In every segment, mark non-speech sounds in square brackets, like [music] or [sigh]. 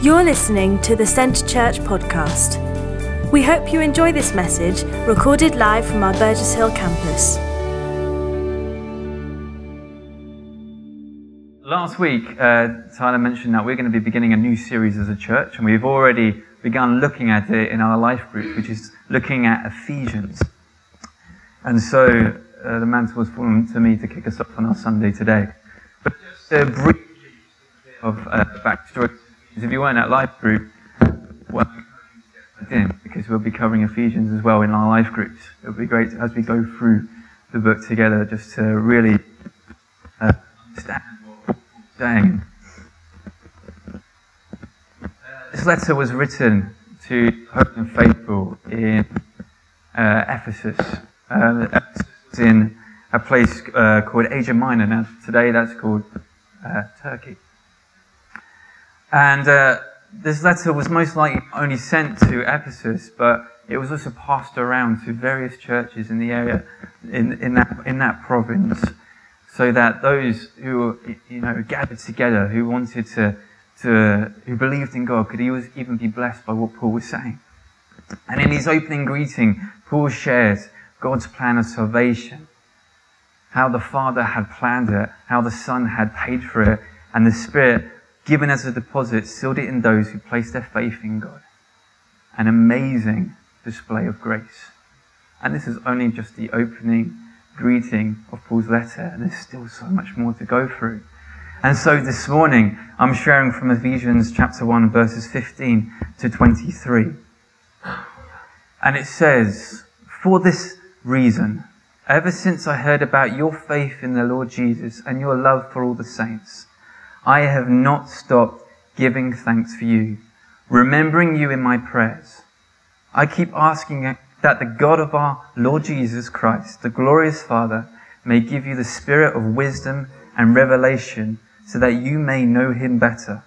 You're listening to the Centre Church podcast. We hope you enjoy this message recorded live from our Burgess Hill campus. Last week, uh, Tyler mentioned that we're going to be beginning a new series as a church, and we've already begun looking at it in our life group, which is looking at Ephesians. And so uh, the mantle has fallen to me to kick us off on our Sunday today. But just a brief of uh, backstory if you weren't at life group, well, in because we'll be covering Ephesians as well in our life groups. It'll be great as we go through the book together, just to really uh, understand what Paul's saying. This letter was written to hope and faithful in uh, Ephesus. Uh, Ephesus in a place uh, called Asia Minor. Now, today that's called uh, Turkey. And uh, this letter was most likely only sent to Ephesus, but it was also passed around to various churches in the area, in, in, that, in that province, so that those who you know gathered together, who wanted to, to who believed in God, could even be blessed by what Paul was saying. And in his opening greeting, Paul shares God's plan of salvation, how the Father had planned it, how the Son had paid for it, and the Spirit given as a deposit, sealed it in those who place their faith in God. An amazing display of grace. And this is only just the opening greeting of Paul's letter, and there's still so much more to go through. And so this morning, I'm sharing from Ephesians chapter 1, verses 15 to 23. And it says, For this reason, ever since I heard about your faith in the Lord Jesus and your love for all the saints, I have not stopped giving thanks for you, remembering you in my prayers. I keep asking that the God of our Lord Jesus Christ, the glorious Father, may give you the spirit of wisdom and revelation so that you may know him better.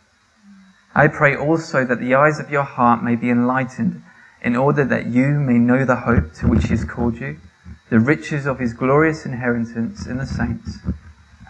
I pray also that the eyes of your heart may be enlightened in order that you may know the hope to which he has called you, the riches of his glorious inheritance in the saints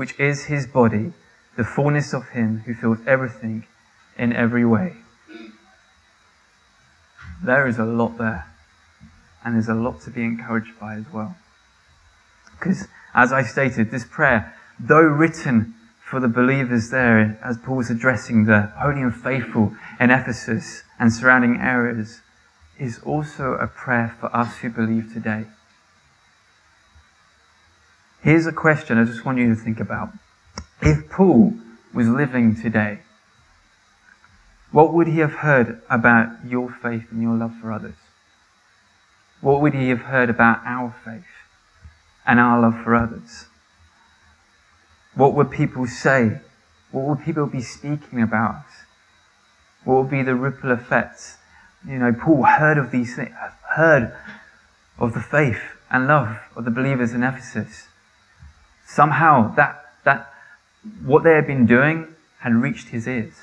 which is his body, the fullness of him who fills everything in every way. There is a lot there. And there's a lot to be encouraged by as well. Because, as I stated, this prayer, though written for the believers there, as Paul's addressing the holy and faithful in Ephesus and surrounding areas, is also a prayer for us who believe today. Here's a question I just want you to think about. If Paul was living today, what would he have heard about your faith and your love for others? What would he have heard about our faith and our love for others? What would people say? What would people be speaking about us? What would be the ripple effects? You know, Paul heard of these things, heard of the faith and love of the believers in Ephesus. Somehow that, that, what they had been doing had reached his ears.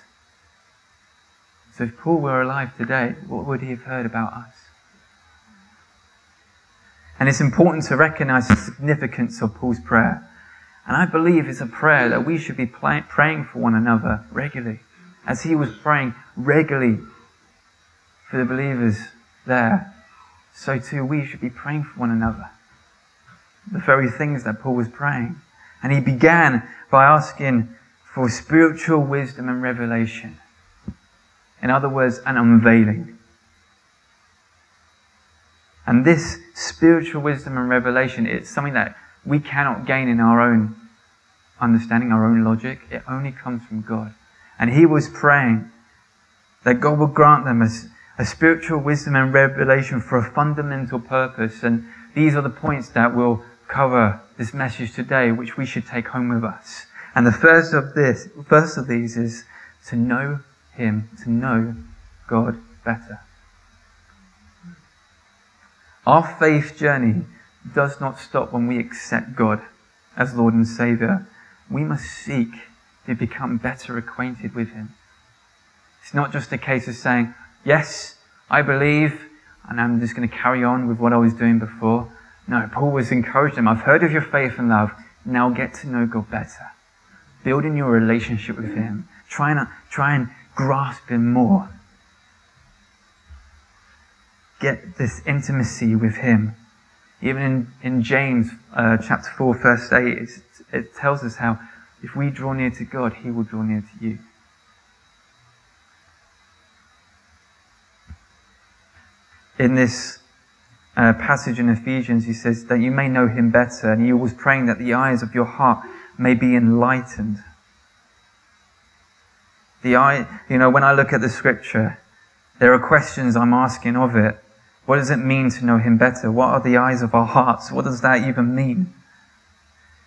So if Paul were alive today, what would he have heard about us? And it's important to recognize the significance of Paul's prayer. And I believe it's a prayer that we should be praying for one another regularly. As he was praying regularly for the believers there, so too we should be praying for one another the very things that Paul was praying. And he began by asking for spiritual wisdom and revelation. In other words, an unveiling. And this spiritual wisdom and revelation, it's something that we cannot gain in our own understanding, our own logic. It only comes from God. And he was praying that God would grant them a, a spiritual wisdom and revelation for a fundamental purpose. And these are the points that will cover this message today, which we should take home with us. And the first of this, first of these is to know Him, to know God better. Our faith journey does not stop when we accept God as Lord and Saviour. We must seek to become better acquainted with Him. It's not just a case of saying, Yes, I believe, and I'm just going to carry on with what I was doing before. No, Paul was encouraging them. I've heard of your faith and love. Now get to know God better. Building your relationship with Him. Try and, try and grasp Him more. Get this intimacy with Him. Even in, in James uh, chapter 4, verse 8, it tells us how if we draw near to God, He will draw near to you. In this uh, passage in Ephesians, he says that you may know him better, and he was praying that the eyes of your heart may be enlightened. The eye, you know, when I look at the scripture, there are questions I'm asking of it. What does it mean to know him better? What are the eyes of our hearts? What does that even mean?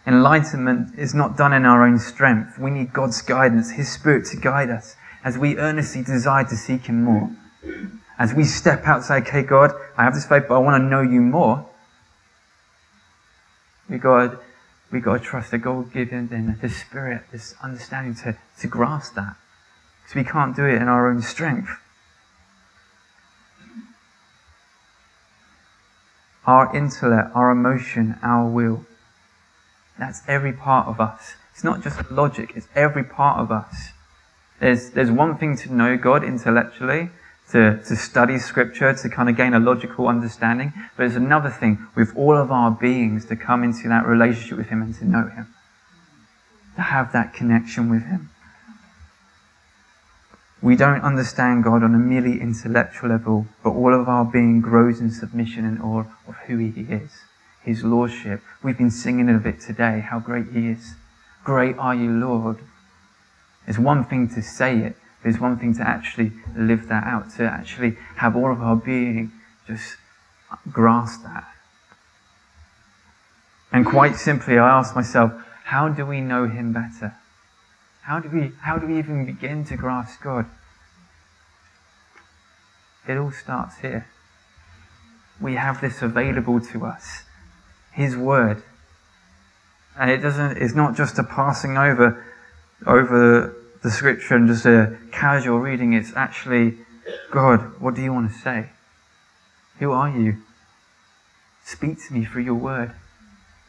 Enlightenment is not done in our own strength. We need God's guidance, His Spirit to guide us as we earnestly desire to seek Him more. As we step out and say, okay, God, I have this faith, but I want to know you more. We got, we got to trust that God will give him then the spirit, this understanding to, to grasp that. Because we can't do it in our own strength. Our intellect, our emotion, our will. That's every part of us. It's not just logic, it's every part of us. There's, there's one thing to know God intellectually, to, to study scripture, to kind of gain a logical understanding. But it's another thing with all of our beings to come into that relationship with Him and to know Him. To have that connection with Him. We don't understand God on a merely intellectual level, but all of our being grows in submission and awe of who He is, His Lordship. We've been singing of it today, how great He is. Great are you, Lord. It's one thing to say it, it's one thing to actually live that out, to actually have all of our being just grasp that. And quite simply, I ask myself, how do we know Him better? How do we, how do we even begin to grasp God? It all starts here. We have this available to us. His Word. And it doesn't, it's not just a passing over, over the scripture and just a casual reading. It's actually, God, what do you want to say? Who are you? Speak to me through your word.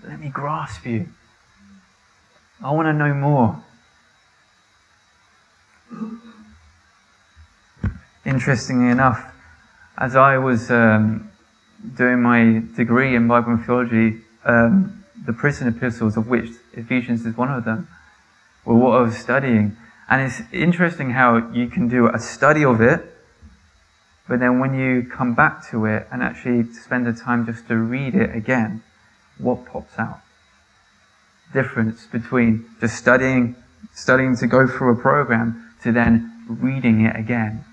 Let me grasp you. I want to know more. Interestingly enough, as I was um, doing my degree in Bible and theology, um, the prison epistles, of which Ephesians is one of them, were what I was studying. And it's interesting how you can do a study of it, but then when you come back to it and actually spend the time just to read it again, what pops out? Difference between just studying, studying to go through a program to then reading it again,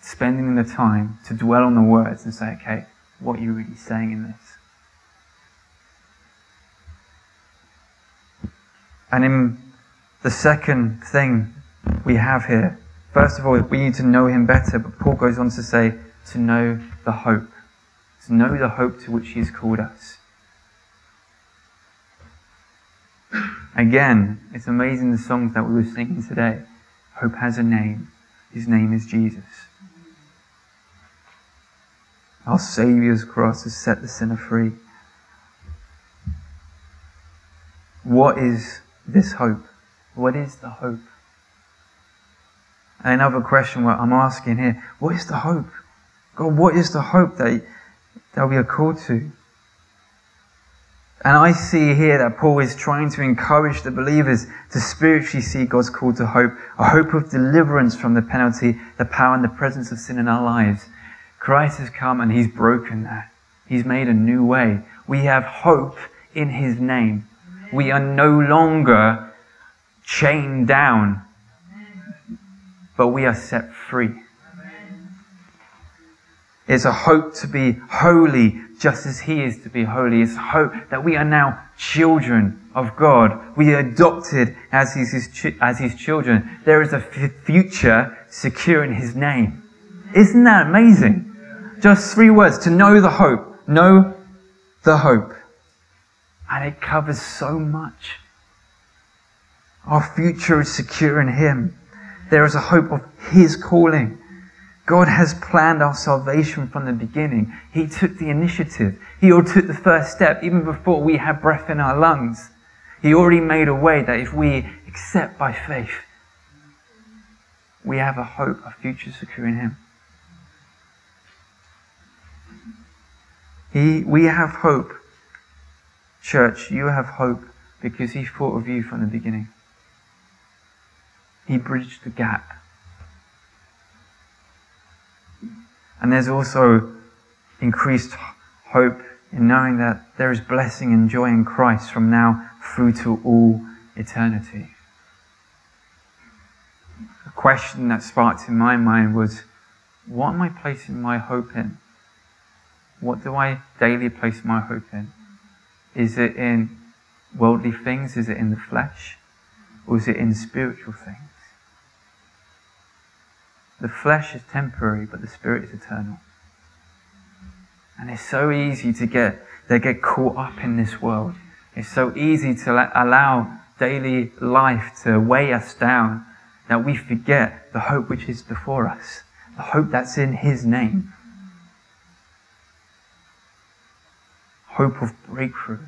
spending the time to dwell on the words and say, okay, what are you really saying in this? And in the second thing we have here. First of all, we need to know him better, but Paul goes on to say, to know the hope. To know the hope to which he has called us. Again, it's amazing the songs that we were singing today. Hope has a name. His name is Jesus. Our Saviour's cross has set the sinner free. What is this hope? What is the hope? Another question what I'm asking here, what is the hope? God, what is the hope that, that we are called to? And I see here that Paul is trying to encourage the believers to spiritually see God's call to hope, a hope of deliverance from the penalty, the power, and the presence of sin in our lives. Christ has come and he's broken that. He's made a new way. We have hope in his name. We are no longer chained down but we are set free. It's a hope to be holy just as He is to be holy. It's hope that we are now children of God. We are adopted as his, as his children. There is a f- future secure in his name. Isn't that amazing? Just three words to know the hope. Know the hope. And it covers so much. Our future is secure in him. There is a hope of his calling. God has planned our salvation from the beginning. He took the initiative. He took the first step even before we had breath in our lungs. He already made a way that if we accept by faith, we have a hope, a future secure in Him. He, we have hope. Church, you have hope because He thought of you from the beginning. He bridged the gap. And there's also increased hope in knowing that there is blessing and joy in Christ from now through to all eternity. A question that sparked in my mind was what am I placing my hope in? What do I daily place my hope in? Is it in worldly things? Is it in the flesh? Or is it in spiritual things? The flesh is temporary, but the spirit is eternal. And it's so easy to get they get caught up in this world. It's so easy to allow daily life to weigh us down that we forget the hope which is before us, the hope that's in His name. Hope of breakthrough.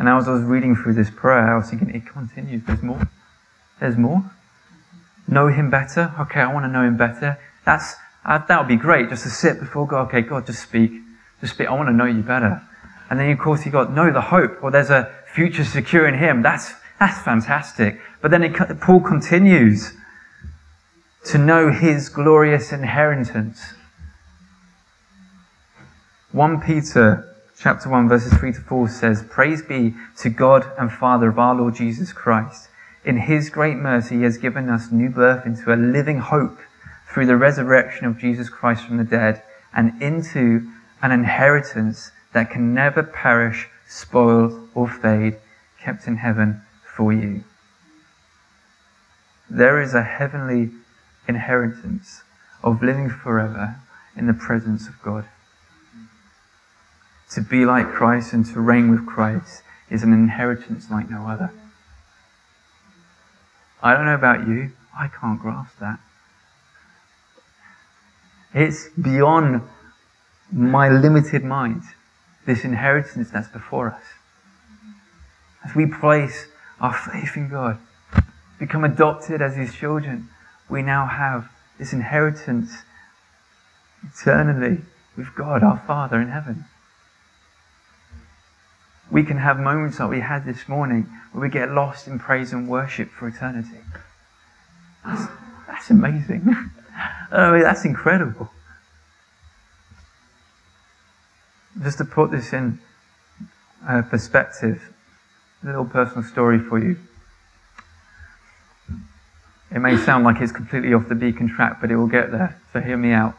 And as I was reading through this prayer, I was thinking, it continues. There's more. There's more. Know Him better. Okay, I want to know Him better. That's uh, that would be great. Just to sit before God. Okay, God, just speak. Just speak. I want to know You better. And then, of course, you got know the hope. Or there's a future secure in Him. That's that's fantastic. But then it, Paul continues to know His glorious inheritance. 1 Peter chapter 1, verses 3 to 4 says, Praise be to God and Father of our Lord Jesus Christ. In his great mercy, he has given us new birth into a living hope through the resurrection of Jesus Christ from the dead and into an inheritance that can never perish, spoil, or fade, kept in heaven for you. There is a heavenly inheritance of living forever in the presence of God. To be like Christ and to reign with Christ is an inheritance like no other. I don't know about you, I can't grasp that. It's beyond my limited mind, this inheritance that's before us. As we place our faith in God, become adopted as His children, we now have this inheritance eternally with God, our Father in heaven we can have moments like we had this morning where we get lost in praise and worship for eternity. That's, that's amazing. I [laughs] mean, that's incredible. Just to put this in uh, perspective, a little personal story for you. It may sound like it's completely off the beacon track, but it will get there, so hear me out.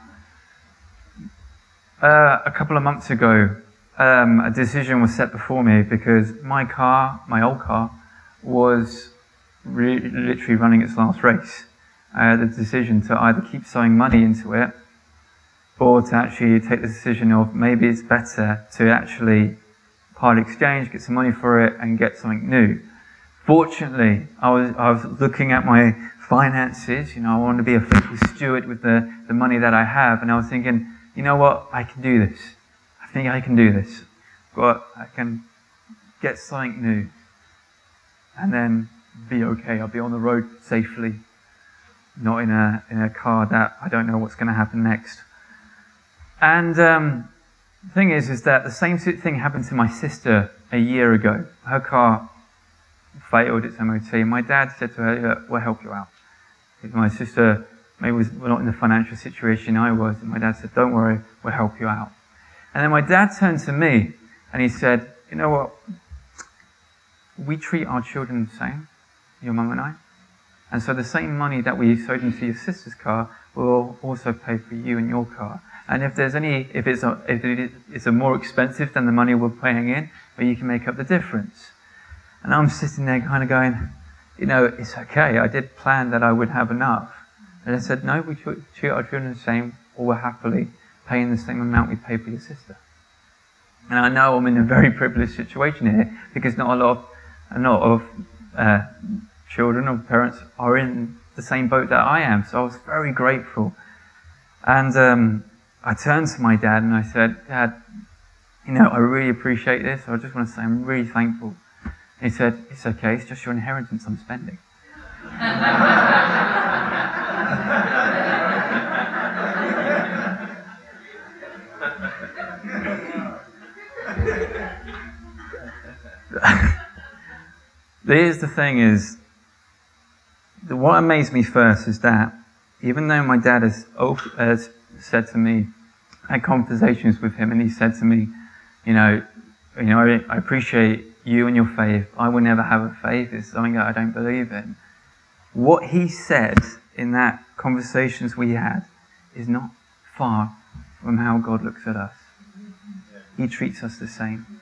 Uh, a couple of months ago, um, a decision was set before me because my car, my old car, was re- literally running its last race. I had the decision to either keep sowing money into it or to actually take the decision of maybe it's better to actually part exchange, get some money for it, and get something new. Fortunately, I was, I was looking at my finances. You know, I want to be a faithful steward with the, the money that I have, and I was thinking, you know what, I can do this think I can do this. But I can get something new and then be okay. I'll be on the road safely, not in a, in a car that I don't know what's going to happen next. And um, the thing is, is that the same thing happened to my sister a year ago. Her car failed its MOT. My dad said to her, "We'll help you out." My sister maybe was not in the financial situation I was, and my dad said, "Don't worry, we'll help you out." And then my dad turned to me and he said, You know what? We treat our children the same, your mum and I. And so the same money that we sowed into your sister's car, we'll also pay for you and your car. And if there's any, if it's a, if it's a more expensive than the money we're paying in, but you can make up the difference. And I'm sitting there kind of going, you know, it's okay. I did plan that I would have enough. And I said, no, we treat our children the same, we're happily paying the same amount we pay for your sister. And I know I'm in a very privileged situation here because not a lot of, a lot of uh, children or parents are in the same boat that I am. So I was very grateful. And um, I turned to my dad and I said, Dad, you know, I really appreciate this. I just want to say I'm really thankful. he said, It's okay, it's just your inheritance I'm spending. [laughs] Here's the thing is, what amazed me first is that even though my dad has, has said to me, I had conversations with him, and he said to me, you know, you know, I, I appreciate you and your faith. I will never have a faith. It's something that I don't believe in. What he said in that conversations we had is not far from how God looks at us. He treats us the same.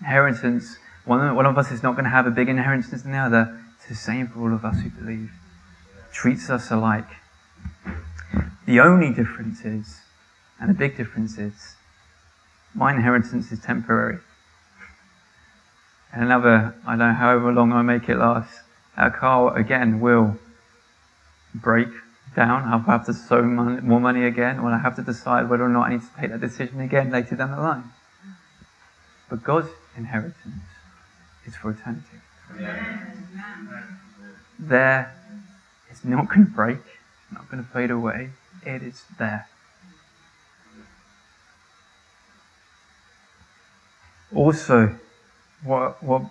Inheritance, one, one of us is not going to have a big inheritance than the other. It's the same for all of us who believe. Treats us alike. The only difference is, and the big difference is, my inheritance is temporary. And another, I don't know, however long I make it last, our car again will break down. I'll have to sow more money again, or I have to decide whether or not I need to take that decision again later down the line. But God's inheritance is for eternity. There, it's not going to break, it's not going to fade away. It is there. Also, what, what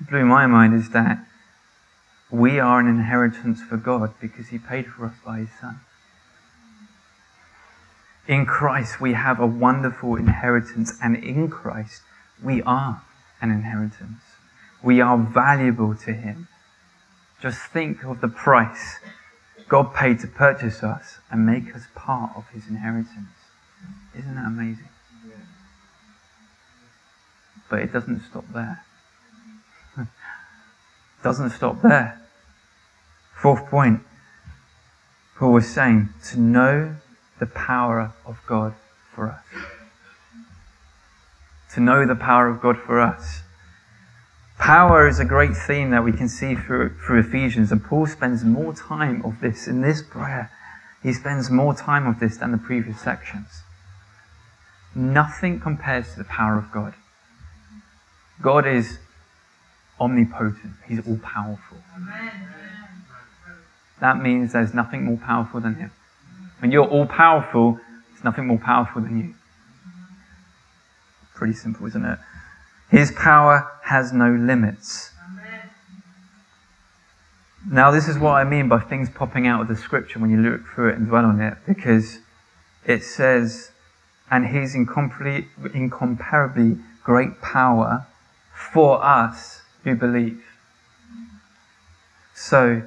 blew my mind is that we are an inheritance for God because He paid for us by His Son. In Christ, we have a wonderful inheritance, and in Christ, we are an inheritance. We are valuable to Him. Just think of the price God paid to purchase us and make us part of His inheritance. Isn't that amazing? But it doesn't stop there. [laughs] doesn't stop there. Fourth point, Paul was saying to know the power of God for us. To know the power of God for us. Power is a great theme that we can see through, through Ephesians, and Paul spends more time of this in this prayer. He spends more time of this than the previous sections. Nothing compares to the power of God. God is omnipotent. He's all powerful. That means there's nothing more powerful than Him. When you're all powerful, there's nothing more powerful than you. Pretty simple, isn't it? His power has no limits. Now, this is what I mean by things popping out of the scripture when you look through it and dwell on it, because it says, and his incomparably great power for us who believe. So,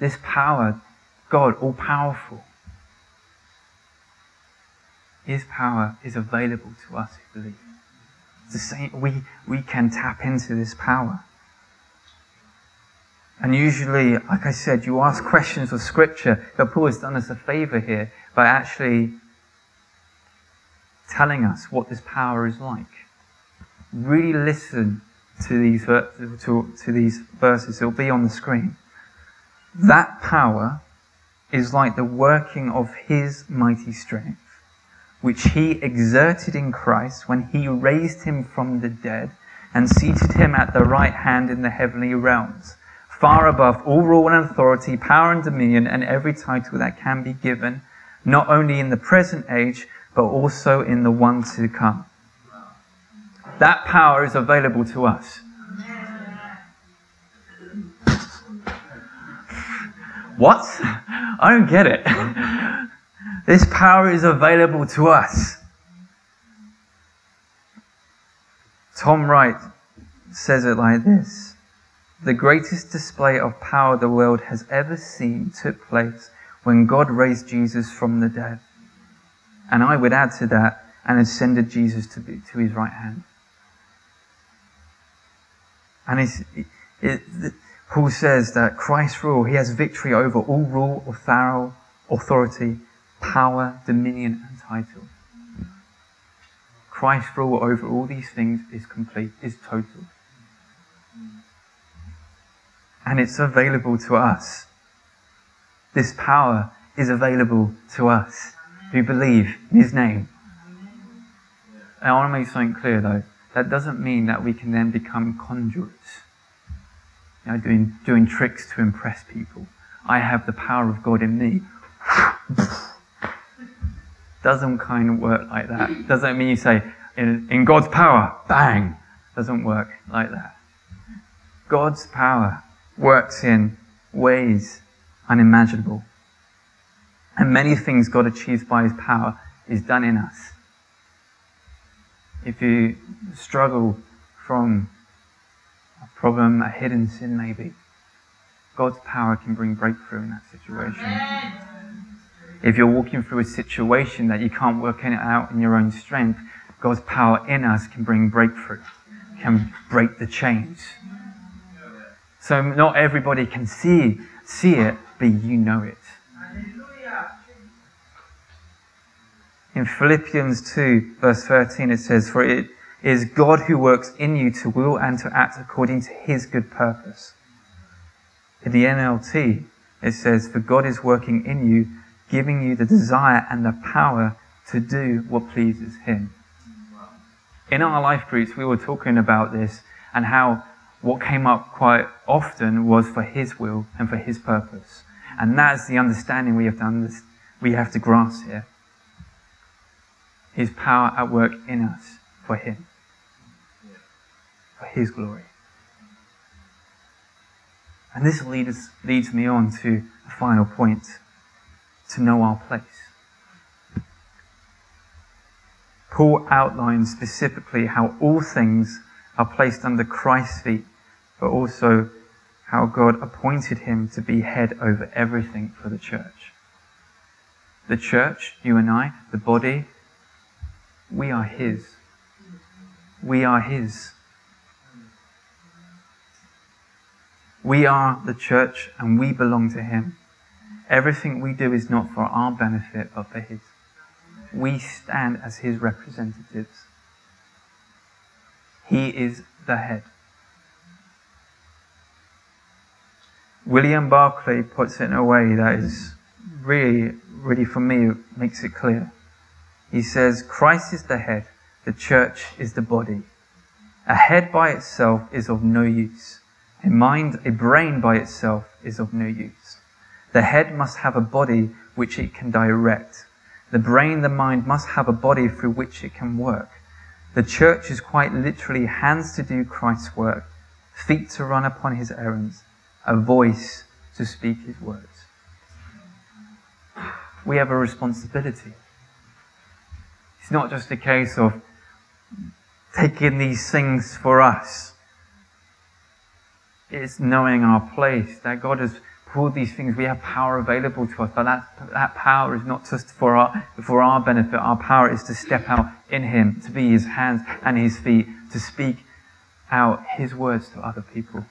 this power, God, all powerful, His power is available to us who believe. The same, we, we can tap into this power. And usually, like I said, you ask questions of Scripture, but Paul has done us a favor here by actually telling us what this power is like. Really listen to these, to, to these verses. It'll be on the screen. That power is like the working of his mighty strength, which he exerted in Christ when he raised him from the dead and seated him at the right hand in the heavenly realms, far above all rule and authority, power and dominion, and every title that can be given, not only in the present age, but also in the one to come. That power is available to us. What? [laughs] I don't get it. [laughs] this power is available to us. Tom Wright says it like this The greatest display of power the world has ever seen took place when God raised Jesus from the dead. And I would add to that, and ascended Jesus to, be, to his right hand. And it, it, Paul says that Christ's rule, he has victory over all rule, authority, power, dominion, and title. Christ's rule over all these things is complete, is total. And it's available to us. This power is available to us who believe in his name. I want to make something clear though. That doesn't mean that we can then become conjurers, you know, doing, doing tricks to impress people. I have the power of God in me. [laughs] Doesn't kind of work like that. Doesn't mean you say, in, in God's power, bang. Doesn't work like that. God's power works in ways unimaginable. And many things God achieves by his power is done in us. If you struggle from a problem, a hidden sin maybe, God's power can bring breakthrough in that situation. Amen if you're walking through a situation that you can't work it out in your own strength, God's power in us can bring breakthrough, can break the chains. So not everybody can see see it, but you know it. In Philippians 2, verse 13, it says, For it is God who works in you to will and to act according to his good purpose. In the NLT, it says, For God is working in you giving you the desire and the power to do what pleases Him. In our life groups, we were talking about this and how what came up quite often was for His will and for His purpose. And that's the understanding we have to, under- we have to grasp here. His power at work in us for Him, for His glory. And this leads, leads me on to a final point to know our place. Paul outlines specifically how all things are placed under Christ's feet, but also how God appointed him to be head over everything for the church. The church, you and I, the body, we are his. We are his. We are the church and we belong to him. Everything we do is not for our benefit, but for His. We stand as His representatives. He is the head. William Barclay puts it in a way that is really, really for me, makes it clear. He says, Christ is the head, the church is the body. A head by itself is of no use. A mind, a brain by itself is of no use. The head must have a body which it can direct. The brain, the mind must have a body through which it can work. The church is quite literally hands to do Christ's work, feet to run upon his errands, a voice to speak his words. We have a responsibility. It's not just a case of taking these things for us. It's knowing our place, that God has for all these things, we have power available to us, but that, that power is not just for our, for our benefit. Our power is to step out in Him, to be His hands and His feet, to speak out His words to other people.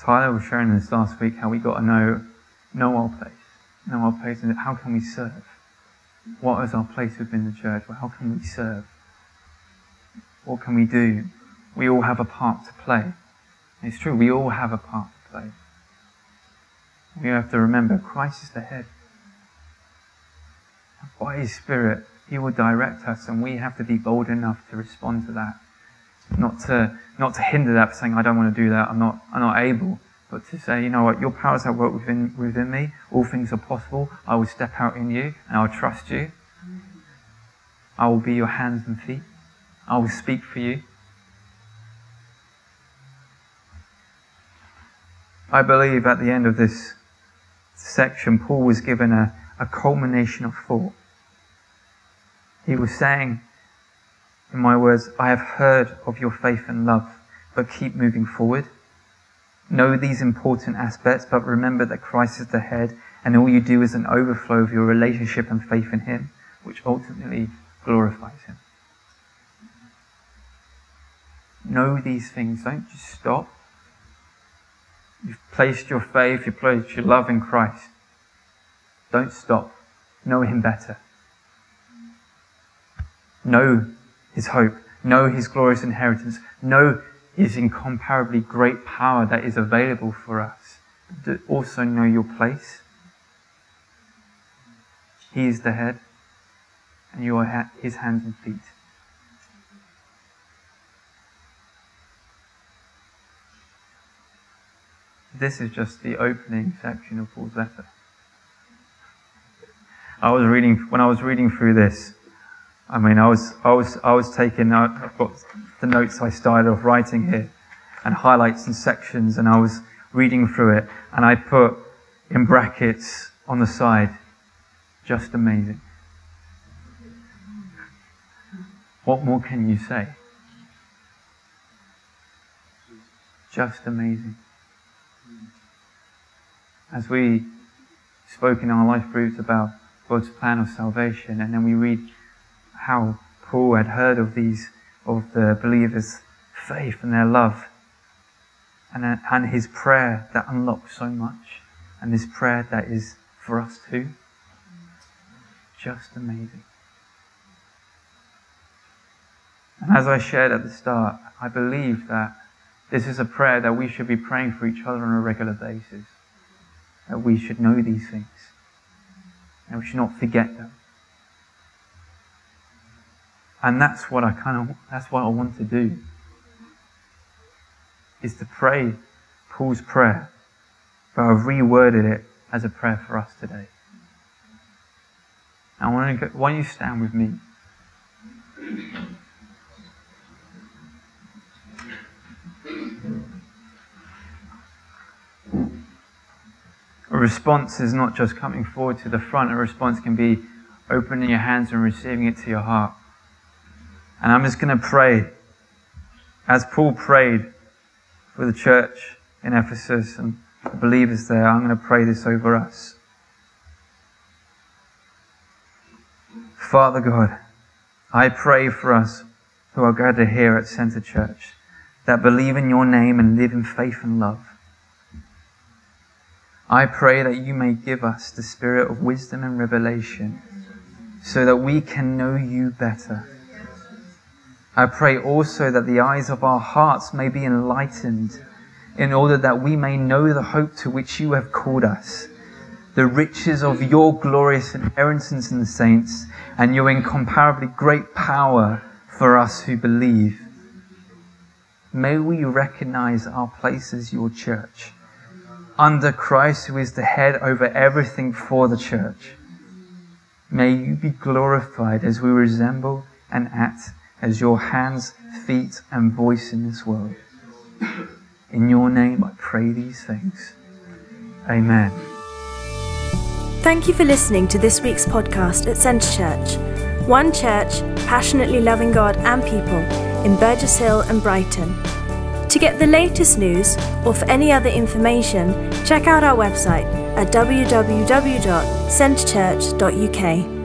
Tyler was sharing this last week how we got to know, know our place, know our place, and how can we serve? What is our place within the church? Well, how can we serve? What can we do? We all have a part to play. It's true, we all have a part to play. We have to remember Christ is the head. By His Spirit, He will direct us, and we have to be bold enough to respond to that. Not to, not to hinder that, by saying, I don't want to do that, I'm not, I'm not able, but to say, you know what, your powers at work within, within me, all things are possible, I will step out in you, and I'll trust you. I will be your hands and feet. I will speak for you. I believe at the end of this section, Paul was given a, a culmination of thought. He was saying, in my words, I have heard of your faith and love, but keep moving forward. Know these important aspects, but remember that Christ is the head, and all you do is an overflow of your relationship and faith in Him, which ultimately glorifies Him. Know these things. Don't just stop. You've placed your faith, you've placed your love in Christ. Don't stop. Know Him better. Know His hope. Know His glorious inheritance. Know His incomparably great power that is available for us. Also know your place. He is the head, and you are His hands and feet. This is just the opening section of Paul's letter. I was reading when I was reading through this. I mean, I was I was I was taking out. I've got the notes I started off writing here, and highlights and sections, and I was reading through it, and I put in brackets on the side, just amazing. What more can you say? Just amazing. As we spoke in our life groups about God's plan of salvation. And then we read how Paul had heard of these, of the believers' faith and their love. And, uh, and his prayer that unlocks so much. And this prayer that is for us too. Just amazing. And as I shared at the start, I believe that this is a prayer that we should be praying for each other on a regular basis. That we should know these things and we should not forget them. And that's what I kind of, that's what I want to do. Is to pray Paul's prayer, but I've reworded it as a prayer for us today. I want to go, why don't you stand with me? Response is not just coming forward to the front, a response can be opening your hands and receiving it to your heart. And I'm just going to pray, as Paul prayed for the church in Ephesus and the believers there, I'm going to pray this over us. Father God, I pray for us who are gathered here at Centre Church that believe in your name and live in faith and love. I pray that you may give us the spirit of wisdom and revelation so that we can know you better. I pray also that the eyes of our hearts may be enlightened in order that we may know the hope to which you have called us, the riches of your glorious inheritance in the saints, and your incomparably great power for us who believe. May we recognize our place as your church under Christ, who is the head over everything for the church. May you be glorified as we resemble and act as your hands, feet, and voice in this world. In your name, I pray these things. Amen. Thank you for listening to this week's podcast at Centre Church, one church passionately loving God and people in Burgess Hill and Brighton. To get the latest news or for any other information, check out our website at www.centrechurch.uk.